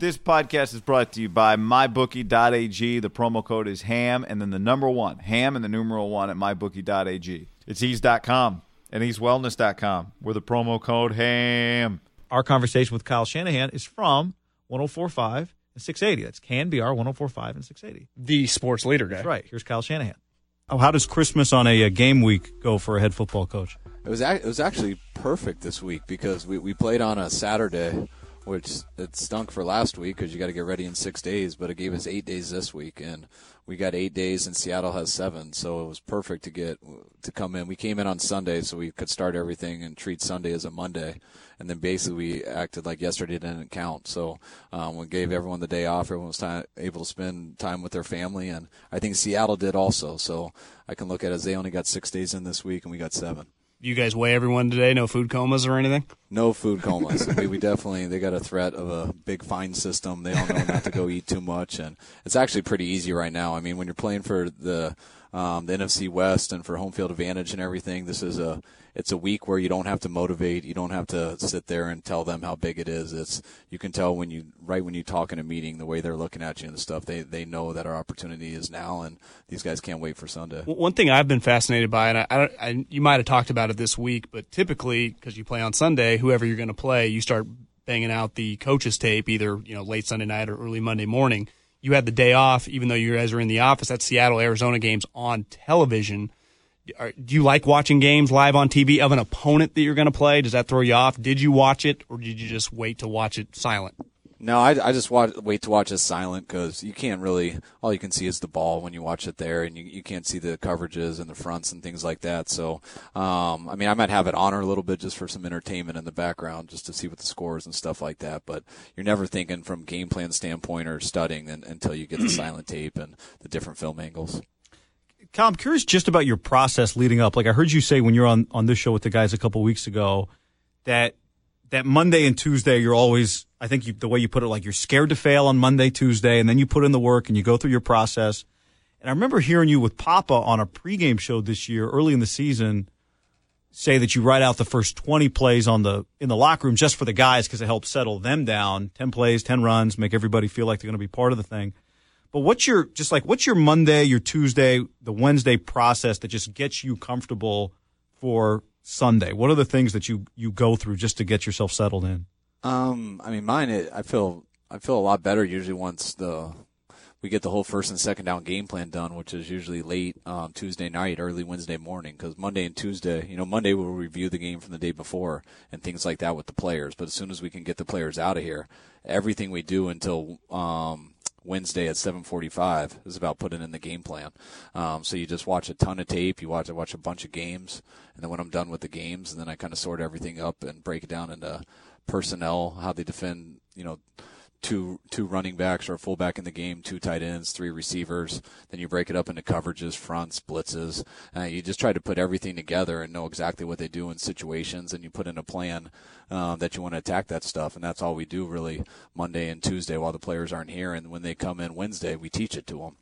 This podcast is brought to you by MyBookie.ag. The promo code is HAM and then the number one, HAM and the numeral one at MyBookie.ag. It's eaze.com and eazewellness.com with the promo code HAM. Our conversation with Kyle Shanahan is from 1045 and 680. That's KNBR 1045 and 680. The sports leader guy. That's right. Here's Kyle Shanahan. Oh, how does Christmas on a, a game week go for a head football coach? It was ac- it was actually perfect this week because we, we played on a Saturday, which it stunk for last week because you got to get ready in six days, but it gave us eight days this week, and we got eight days, and Seattle has seven, so it was perfect to get to come in. We came in on Sunday, so we could start everything and treat Sunday as a Monday, and then basically we acted like yesterday didn't count. So um, we gave everyone the day off. Everyone was time, able to spend time with their family, and I think Seattle did also. So I can look at it as they only got six days in this week, and we got seven. You guys weigh everyone today? No food comas or anything? No food comas. we, we definitely they got a threat of a big fine system. They all know not to go eat too much, and it's actually pretty easy right now. I mean, when you're playing for the um, the NFC West and for home field advantage and everything, this is a it's a week where you don't have to motivate. You don't have to sit there and tell them how big it is. It's you can tell when you right when you talk in a meeting the way they're looking at you and stuff. They they know that our opportunity is now, and these guys can't wait for Sunday. One thing I've been fascinated by, and I, I, I you might have talked about it this week, but typically because you play on Sunday, whoever you're going to play, you start banging out the coaches tape either you know late Sunday night or early Monday morning. You had the day off, even though you guys are in the office. That Seattle Arizona games on television. Are, do you like watching games live on TV of an opponent that you're going to play? Does that throw you off? Did you watch it, or did you just wait to watch it silent? No, I, I just watch, wait to watch it silent because you can't really. All you can see is the ball when you watch it there, and you, you can't see the coverages and the fronts and things like that. So, um, I mean, I might have it on her a little bit just for some entertainment in the background, just to see what the scores and stuff like that. But you're never thinking from game plan standpoint or studying un until you get the silent tape and the different film angles. Kyle, I'm curious just about your process leading up. Like I heard you say when you're on, on this show with the guys a couple weeks ago that that Monday and Tuesday you're always I think you, the way you put it like you're scared to fail on Monday, Tuesday, and then you put in the work and you go through your process. And I remember hearing you with Papa on a pregame show this year, early in the season, say that you write out the first 20 plays on the in the locker room just for the guys because it helps settle them down. 10 plays, 10 runs, make everybody feel like they're going to be part of the thing. But what's your just like what's your Monday, your Tuesday, the Wednesday process that just gets you comfortable for Sunday? What are the things that you you go through just to get yourself settled in? Um, I mean, mine. It, I feel I feel a lot better usually once the we get the whole first and second down game plan done, which is usually late um, Tuesday night, early Wednesday morning. Because Monday and Tuesday, you know, Monday we'll review the game from the day before and things like that with the players. But as soon as we can get the players out of here, everything we do until um, Wednesday at 7:45 is about putting in the game plan. Um, so you just watch a ton of tape. You watch I watch a bunch of games, and then when I'm done with the games, and then I kind of sort everything up and break it down into personnel, how they defend, you know, two two running backs or a fullback in the game, two tight ends, three receivers. Then you break it up into coverages, fronts, blitzes. Uh, you just try to put everything together and know exactly what they do in situations, and you put in a plan uh, that you want to attack that stuff. And that's all we do really Monday and Tuesday while the players aren't here. And when they come in Wednesday, we teach it to them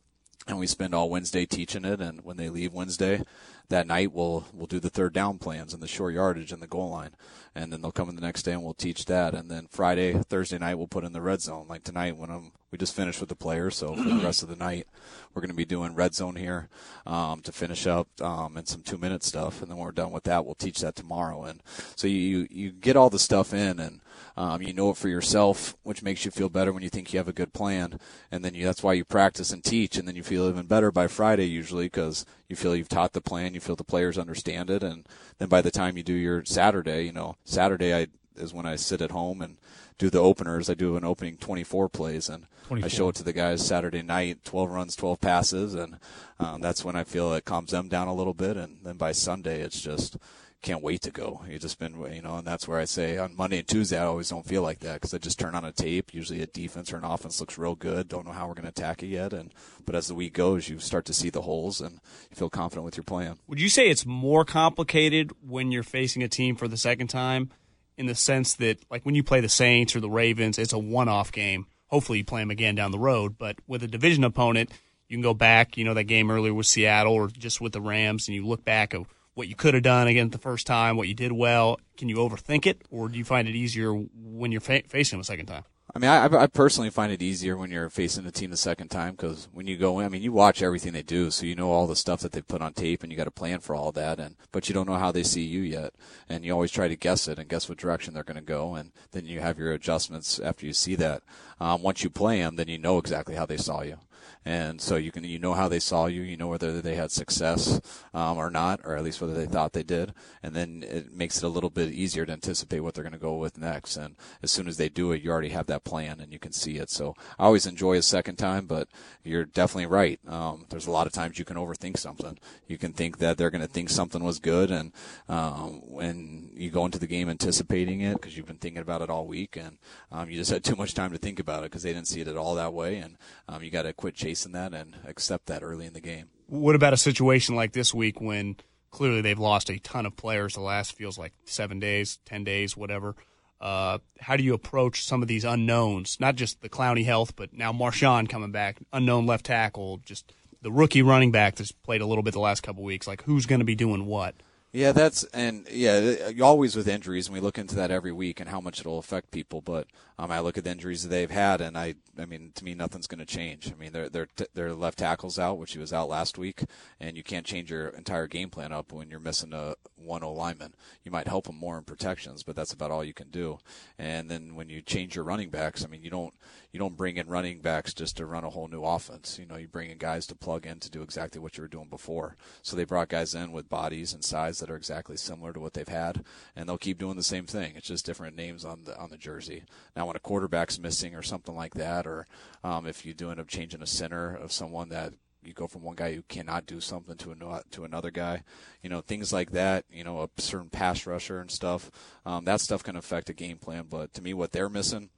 and we spend all Wednesday teaching it. And when they leave Wednesday, that night we'll we'll do the third down plans and the short yardage and the goal line, and then they'll come in the next day and we'll teach that. And then Friday, Thursday night we'll put in the red zone. Like tonight when I'm we just finished with the players, so for the rest of the night we're going to be doing red zone here um, to finish up um, and some two minute stuff. And then when we're done with that, we'll teach that tomorrow. And so you you get all the stuff in and um, you know it for yourself, which makes you feel better when you think you have a good plan, and then you, that's why you practice and teach, and then you feel even better by Friday usually because you feel you've taught the plan, you feel the players understand it, and then by the time you do your Saturday, you know Saturday I is when I sit at home and do the openers. I do an opening 24 plays, and 24. I show it to the guys Saturday night, 12 runs, 12 passes, and um, that's when I feel it calms them down a little bit. And then by Sunday, it's just can't wait to go. You just been, you know, and that's where I say on Monday and Tuesday, I always don't feel like that because I just turn on a tape. Usually a defense or an offense looks real good. Don't know how we're going to attack it yet. And, but as the week goes, you start to see the holes and you feel confident with your plan. Would you say it's more complicated when you're facing a team for the second time in the sense that, like when you play the Saints or the Ravens, it's a one off game. Hopefully you play them again down the road. But with a division opponent, you can go back, you know, that game earlier with Seattle or just with the Rams and you look back of what you could have done again the first time, what you did well. Can you overthink it, or do you find it easier when you're fa- facing them a second time? I mean, I, I personally find it easier when you're facing the team the second time because when you go in, I mean, you watch everything they do, so you know all the stuff that they put on tape, and you got to plan for all that. And but you don't know how they see you yet, and you always try to guess it and guess what direction they're going to go, and then you have your adjustments after you see that. Um, once you play them, then you know exactly how they saw you and so you can you know how they saw you, you know whether they had success um, or not, or at least whether they thought they did, and then it makes it a little bit easier to anticipate what they're going to go with next. And as soon as they do it, you already have that plan and you can see it. So I always enjoy a second time, but you're definitely right. Um, there's a lot of times you can overthink something. You can think that they're going to think something was good, and um, when you go into the game anticipating it because you've been thinking about it all week, and um, you just had too much time to think about it because they didn't see it at all that way, and um, you got to quit chasing that and accept that early in the game. What about a situation like this week when clearly they've lost a ton of players the last feels like seven days, ten days, whatever? Uh, how do you approach some of these unknowns? Not just the Clowney health, but now Marshawn coming back, unknown left tackle, just the rookie running back that's played a little bit the last couple weeks. Like who's going to be doing what? Yeah, that's and yeah, always with injuries, and we look into that every week and how much it'll affect people. But um, I look at the injuries that they've had, and I, I mean, to me, nothing's going to change. I mean, their their their left tackles out, which he was out last week, and you can't change your entire game plan up when you're missing a one O lineman. You might help them more in protections, but that's about all you can do. And then when you change your running backs, I mean, you don't you don't bring in running backs just to run a whole new offense. You know, you bring in guys to plug in to do exactly what you were doing before. So they brought guys in with bodies and size that are exactly similar to what they've had, and they'll keep doing the same thing. It's just different names on the on the jersey. Now, when a quarterback's missing or something like that, or um, if you do end up changing a center of someone that you go from one guy who cannot do something to another to another guy, you know things like that. You know a certain pass rusher and stuff. Um, that stuff can affect a game plan. But to me, what they're missing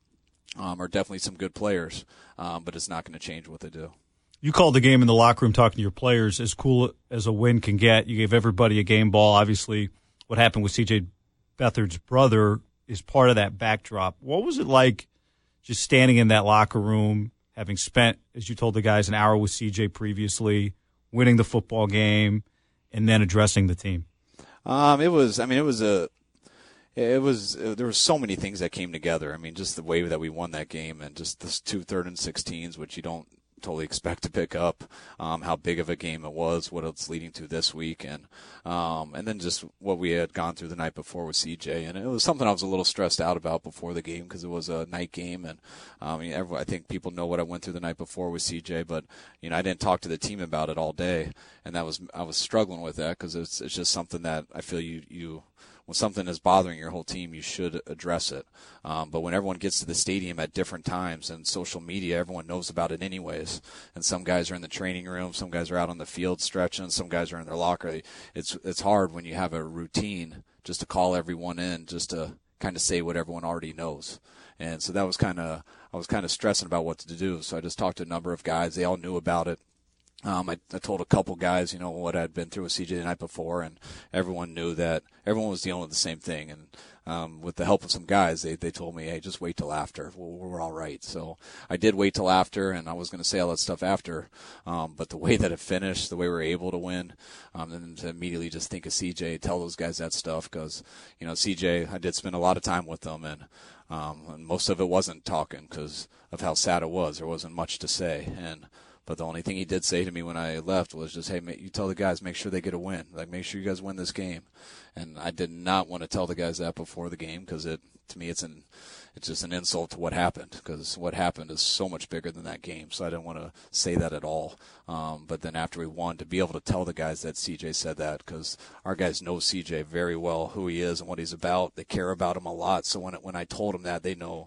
um, are definitely some good players, um, but it's not going to change what they do. You called the game in the locker room talking to your players as cool as a win can get. You gave everybody a game ball. Obviously, what happened with CJ Beathard's brother is part of that backdrop. What was it like just standing in that locker room, having spent, as you told the guys, an hour with CJ previously, winning the football game, and then addressing the team? Um, it was, I mean, it was a it was there were so many things that came together. I mean, just the way that we won that game, and just the two third and sixteens, which you don't totally expect to pick up. Um, how big of a game it was, what it's leading to this week, and um, and then just what we had gone through the night before with CJ, and it was something I was a little stressed out about before the game because it was a night game, and um, I think people know what I went through the night before with CJ, but you know I didn't talk to the team about it all day, and that was I was struggling with that because it's it's just something that I feel you you when something is bothering your whole team, you should address it. Um, but when everyone gets to the stadium at different times and social media, everyone knows about it anyways. And some guys are in the training room, some guys are out on the field stretching, some guys are in their locker. It's it's hard when you have a routine just to call everyone in, just to kind of say what everyone already knows. And so that was kind of I was kind of stressing about what to do. So I just talked to a number of guys. They all knew about it. Um, I, I told a couple guys, you know, what I'd been through with CJ the night before, and everyone knew that everyone was dealing with the same thing. And um, with the help of some guys, they they told me, hey, just wait till after. We're, we're all right. So I did wait till after, and I was going to say all that stuff after. Um, but the way that it finished, the way we were able to win, um, and to immediately just think of CJ, tell those guys that stuff because you know CJ, I did spend a lot of time with them, and um, and most of it wasn't talking because of how sad it was. There wasn't much to say, and but the only thing he did say to me when I left was just, "Hey, you tell the guys make sure they get a win. Like make sure you guys win this game." And I did not want to tell the guys that before the game because it to me it's an it's just an insult to what happened because what happened is so much bigger than that game. So I didn't want to say that at all. Um, but then after we won, to be able to tell the guys that CJ said that because our guys know CJ very well, who he is and what he's about. They care about him a lot. So when it, when I told them that, they know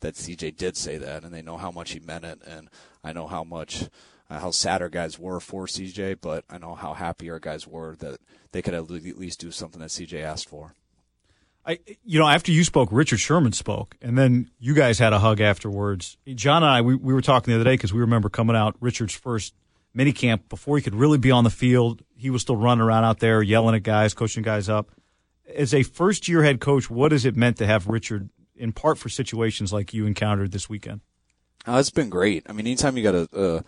that CJ did say that, and they know how much he meant it, and I know how much uh, how sad our guys were for CJ, but I know how happy our guys were that they could at least do something that CJ asked for. I, you know, after you spoke, Richard Sherman spoke, and then you guys had a hug afterwards. John and I, we, we were talking the other day because we remember coming out Richard's first mini camp before he could really be on the field. He was still running around out there, yelling at guys, coaching guys up. As a first year head coach, what has it meant to have Richard in part for situations like you encountered this weekend? Uh, it's been great. I mean, anytime you got a, a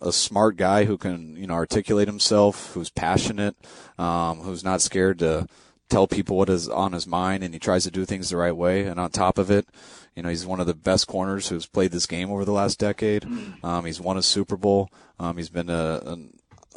a smart guy who can you know articulate himself, who's passionate, um, who's not scared to tell people what is on his mind, and he tries to do things the right way. And on top of it, you know, he's one of the best corners who's played this game over the last decade. Um, he's won a Super Bowl. Um, he's been a, a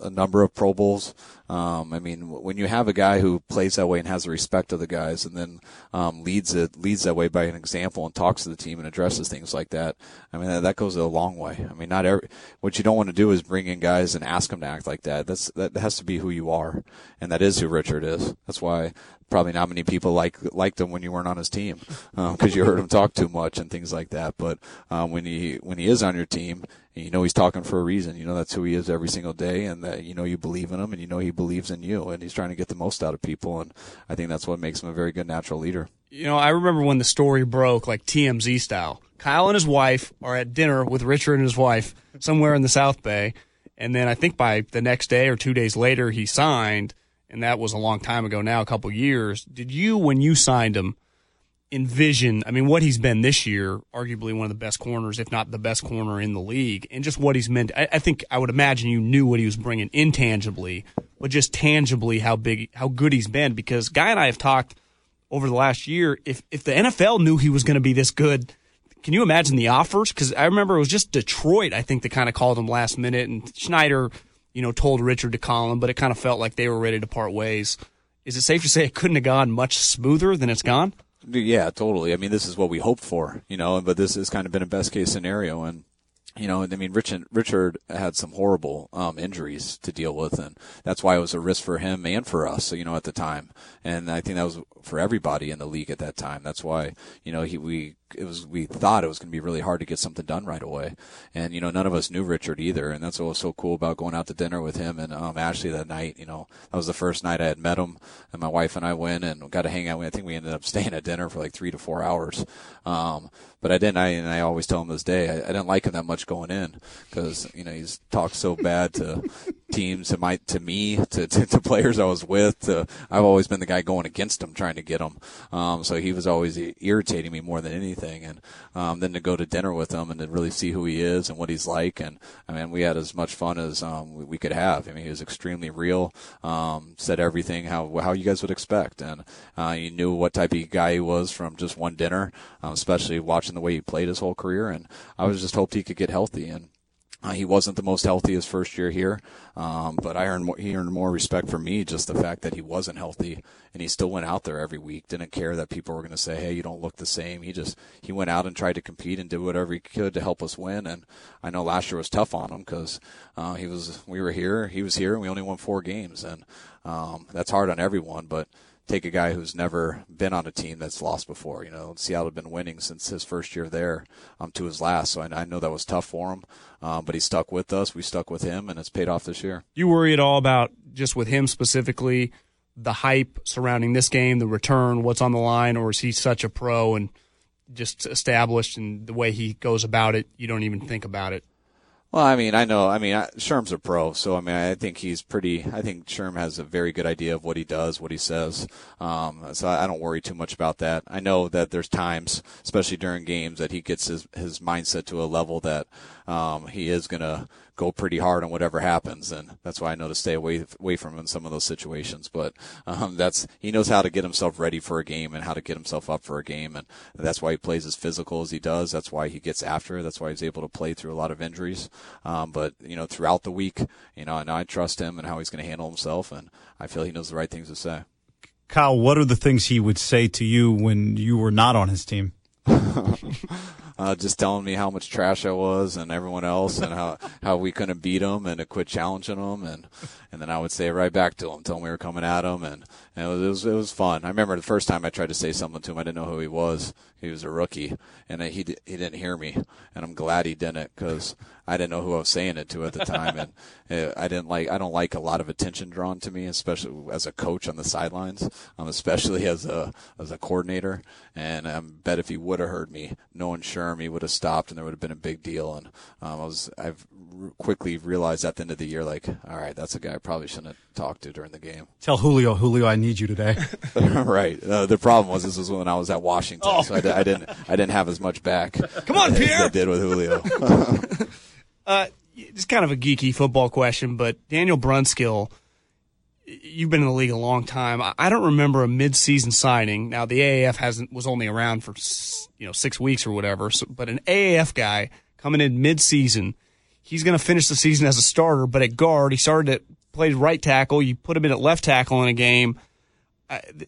a number of Pro Bowls. Um, I mean, when you have a guy who plays that way and has the respect of the guys, and then um, leads it leads that way by an example and talks to the team and addresses things like that, I mean that, that goes a long way. I mean, not every what you don't want to do is bring in guys and ask them to act like that. That's that has to be who you are, and that is who Richard is. That's why probably not many people like liked him when you weren't on his team because um, you heard him talk too much and things like that. But um, when he when he is on your team and you know he's talking for a reason. You know that's who he is every single day, and that you know you believe in him, and you know he believes in you, and he's trying to get the most out of people. And I think that's what makes him a very good natural leader. You know, I remember when the story broke, like TMZ style. Kyle and his wife are at dinner with Richard and his wife somewhere in the South Bay, and then I think by the next day or two days later he signed, and that was a long time ago now, a couple years. Did you, when you signed him? envision, I mean, what he's been this year, arguably one of the best corners, if not the best corner in the league, and just what he's meant. I, I, think I would imagine you knew what he was bringing intangibly, but just tangibly how big, how good he's been. Because Guy and I have talked over the last year. If if the NFL knew he was going to be this good, can you imagine the offers? Because I remember it was just Detroit, I think, that kind of called him last minute, and Schneider, you know, told Richard to call him, but it kind of felt like they were ready to part ways. Is it safe to say it couldn't have gone much smoother than it's gone? Yeah, totally. I mean, this is what we hoped for, you know, but this has kind of been a best case scenario. And you know, I mean, Richard, Richard had some horrible um, injuries to deal with, and that's why it was a risk for him and for us, you know, at the time. And I think that was for everybody in the league at that time. That's why, you know, he we it was we thought it was going to be really hard to get something done right away, and you know, none of us knew Richard either, and that's what was so cool about going out to dinner with him and um, Ashley that night. You know, that was the first night I had met him, and my wife and I went and got to hang out. I think we ended up staying at dinner for like three to four hours. Um, but I didn't. I and I always tell him this day I, I didn't like him that much going in because you know he's talked so bad to teams to my to me to, to, to players I was with. To, I've always been the guy going against him trying to get him. Um, so he was always irritating me more than anything. And um, then to go to dinner with him and to really see who he is and what he's like. And I mean we had as much fun as um, we, we could have. I mean he was extremely real. Um, said everything how how you guys would expect, and uh, you knew what type of guy he was from just one dinner, um, especially watching the way he played his whole career. And I was just hoped he could get healthy and uh, he wasn't the most healthy his first year here, um, but I earned more, he earned more respect from me just the fact that he wasn't healthy and he still went out there every week. Didn't care that people were going to say, "Hey, you don't look the same." He just he went out and tried to compete and did whatever he could to help us win. And I know last year was tough on him because uh, he was we were here, he was here, and we only won four games, and um, that's hard on everyone, but take a guy who's never been on a team that's lost before. You know, Seattle had been winning since his first year there um, to his last, so I, I know that was tough for him. Um, but he stuck with us. We stuck with him, and it's paid off this year. You worry at all about just with him specifically the hype surrounding this game, the return, what's on the line, or is he such a pro and just established and the way he goes about it, you don't even think about it? Well, I mean, I know. I mean, Sherm's a pro, so I mean, I think he's pretty. I think Sherm has a very good idea of what he does, what he says. Um, so I don't worry too much about that. I know that there's times, especially during games, that he gets his his mindset to a level that um, he is gonna go pretty hard on whatever happens, and that's why I know to stay away away from him in some of those situations. But um, that's he knows how to get himself ready for a game and how to get himself up for a game, and that's why he plays as physical as he does. That's why he gets after it. That's why he's able to play through a lot of injuries. Um, but you know, throughout the week, you know, and I trust him and how he's going to handle himself, and I feel he knows the right things to say. Kyle, what are the things he would say to you when you were not on his team? uh, just telling me how much trash I was and everyone else, and how how we couldn't beat them, and to quit challenging them, and and then I would say it right back to him, tell him we were coming at him, and, and it, was, it was it was fun. I remember the first time I tried to say something to him, I didn't know who he was. He was a rookie, and he he didn't hear me, and I'm glad he didn't because I didn't know who I was saying it to at the time, and uh, I didn't like I don't like a lot of attention drawn to me, especially as a coach on the sidelines, um, especially as a as a coordinator. And I bet if he would have heard me, knowing He would have stopped, and there would have been a big deal. And um, I was I've quickly realized at the end of the year, like, all right, that's a guy I probably shouldn't have talked to during the game. Tell Julio, Julio, I need you today. right. Uh, the problem was this was when I was at Washington, oh. so I, I, didn't I didn't have as much back. Come on, Pierre. I did with Julio. uh, it's kind of a geeky football question, but Daniel Brunskill, you've been in the league a long time. I don't remember a midseason signing. Now the AAF hasn't was only around for you know six weeks or whatever. So, but an AAF guy coming in midseason, he's going to finish the season as a starter. But at guard, he started at played right tackle. You put him in at left tackle in a game.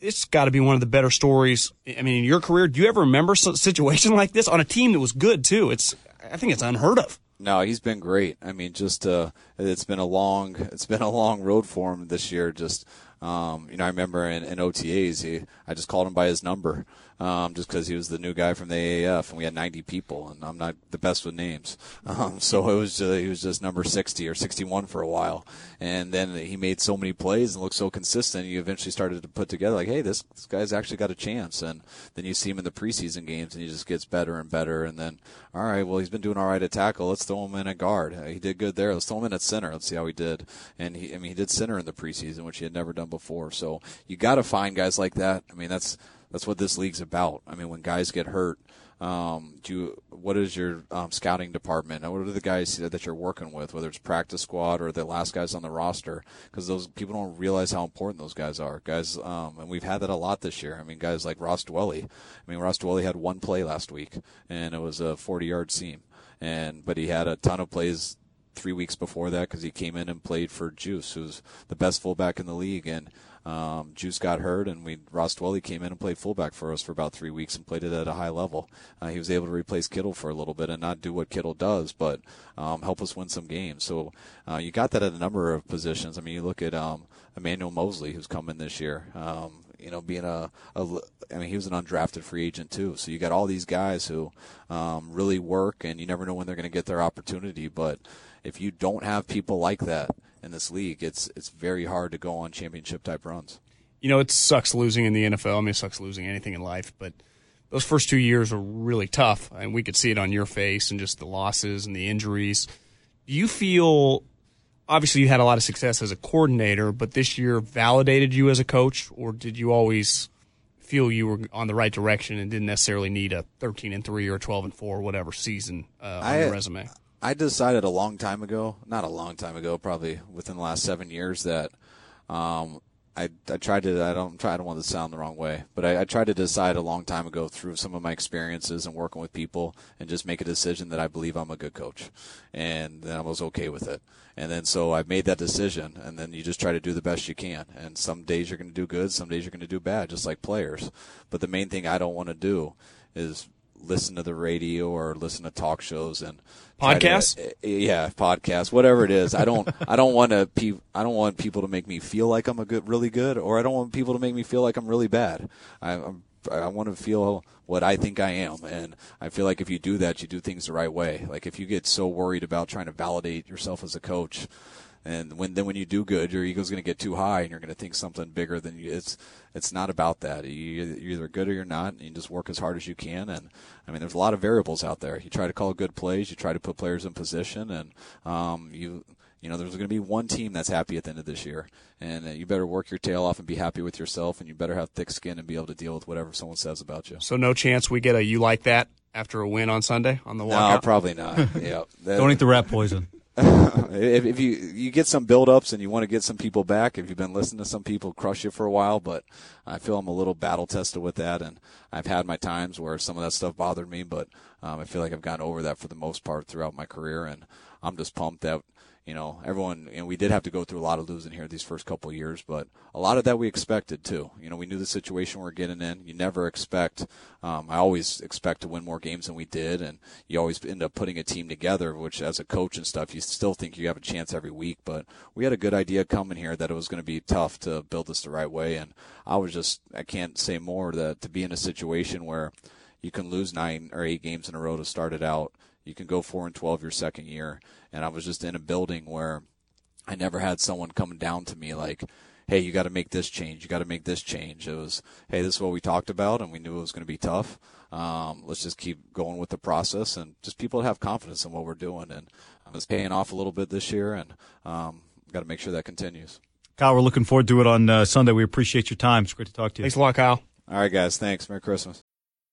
It's got to be one of the better stories. I mean, in your career, do you ever remember a situation like this on a team that was good too? It's I think it's unheard of. No, he's been great. I mean, just uh, it's been a long it's been a long road for him this year. Just um, you know, I remember in, in OTAs, he I just called him by his number um, just because he was the new guy from the AAF, and we had 90 people, and I'm not the best with names, um, so it was just, he was just number 60 or 61 for a while, and then he made so many plays and looked so consistent. You eventually started to put together like, hey, this this guy's actually got a chance, and then you see him in the preseason games, and he just gets better and better, and then all right, well he's been doing all right at tackle, let's throw him in at guard. He did good there. Let's throw him in at center. Let's see how he did, and he I mean he did center in the preseason, which he had never done before. So you got to find guys like that. I mean that's that's what this league's about. I mean, when guys get hurt, um, do you, what is your um, scouting department? What are the guys that you're working with, whether it's practice squad or the last guys on the roster? Because those people don't realize how important those guys are. Guys, um, and we've had that a lot this year. I mean, guys like Ross Dwelley. I mean, Ross Dwelley had one play last week, and it was a 40-yard seam, and but he had a ton of plays three weeks before that because he came in and played for Juice, who's the best fullback in the league, and um, Juice got hurt, and we Ross Dwelley came in and played fullback for us for about three weeks and played it at a high level. Uh, he was able to replace Kittle for a little bit and not do what Kittle does, but um, help us win some games. So uh, you got that at a number of positions. I mean, you look at um, Emmanuel Moseley, who's come in this year. Um, you know, being a, a, I mean, he was an undrafted free agent too. So you got all these guys who um, really work, and you never know when they're going to get their opportunity. But if you don't have people like that, in this league, it's it's very hard to go on championship type runs. You know, it sucks losing in the NFL. I mean, it sucks losing anything in life, but those first two years were really tough, and we could see it on your face and just the losses and the injuries. Do you feel? Obviously, you had a lot of success as a coordinator, but this year validated you as a coach, or did you always feel you were on the right direction and didn't necessarily need a 13 and 3 or 12 and 4 whatever season uh, on I, your resume? I decided a long time ago, not a long time ago, probably within the last seven years, that um, I, I tried to, I don't try, I don't want to sound the wrong way, but I, I tried to decide a long time ago through some of my experiences and working with people and just make a decision that I believe I'm a good coach. And then I was okay with it. And then so I made that decision and then you just try to do the best you can. And some days you're going to do good, some days you're going to do bad, just like players. But the main thing I don't want to do is listen to the radio or listen to talk shows and podcasts. To, eh, yeah, podcasts, whatever it is. I don't. I don't want to. Pe- I don't want people to make me feel like I'm a good, really good, or I don't want people to make me feel like I'm really bad. I, I'm I want to feel what I think I am, and I feel like if you do that, you do things the right way. Like if you get so worried about trying to validate yourself as a coach, and when then when you do good, your ego's going to get too high, and you're going to think something bigger than you. It's it's not about that. You, you're either good or you're not, and you just work as hard as you can. And I mean, there's a lot of variables out there. You try to call good plays, you try to put players in position, and um, you you know, there's going to be one team that's happy at the end of this year, and uh, you better work your tail off and be happy with yourself, and you better have thick skin and be able to deal with whatever someone says about you. So no chance we get a you like that after a win on Sunday on the walkout. No, probably not. yeah, that, Don't eat the rat poison. if, if you you get some build-ups and you want to get some people back, if you've been listening to some people crush you for a while, but I feel I'm a little battle tested with that, and I've had my times where some of that stuff bothered me, but um, I feel like I've gotten over that for the most part throughout my career, and I'm just pumped that you know, everyone, and we did have to go through a lot of losing here these first couple of years, but a lot of that we expected too. You know, we knew the situation we are getting in. You never expect, um, I always expect to win more games than we did, and you always end up putting a team together, which as a coach and stuff, you still think you have a chance every week, but we had a good idea coming here that it was going to be tough to build this the right way, and I was just, I can't say more that to be in a situation where you can lose nine or eight games in a row to start it out you can go four and twelve your second year. And I was just in a building where I never had someone coming down to me like, "Hey, you got to make this change. You got to make this change." It was, "Hey, this is what we talked about, and we knew it was going to be tough. Um, let's just keep going with the process, and just people have confidence in what we're doing, and it's paying off a little bit this year, and um, got to make sure that continues." Kyle, we're looking forward to it on uh, Sunday. We appreciate your time. It's great to talk to you. Thanks a lot, Kyle. All right, guys. Thanks. Merry Christmas.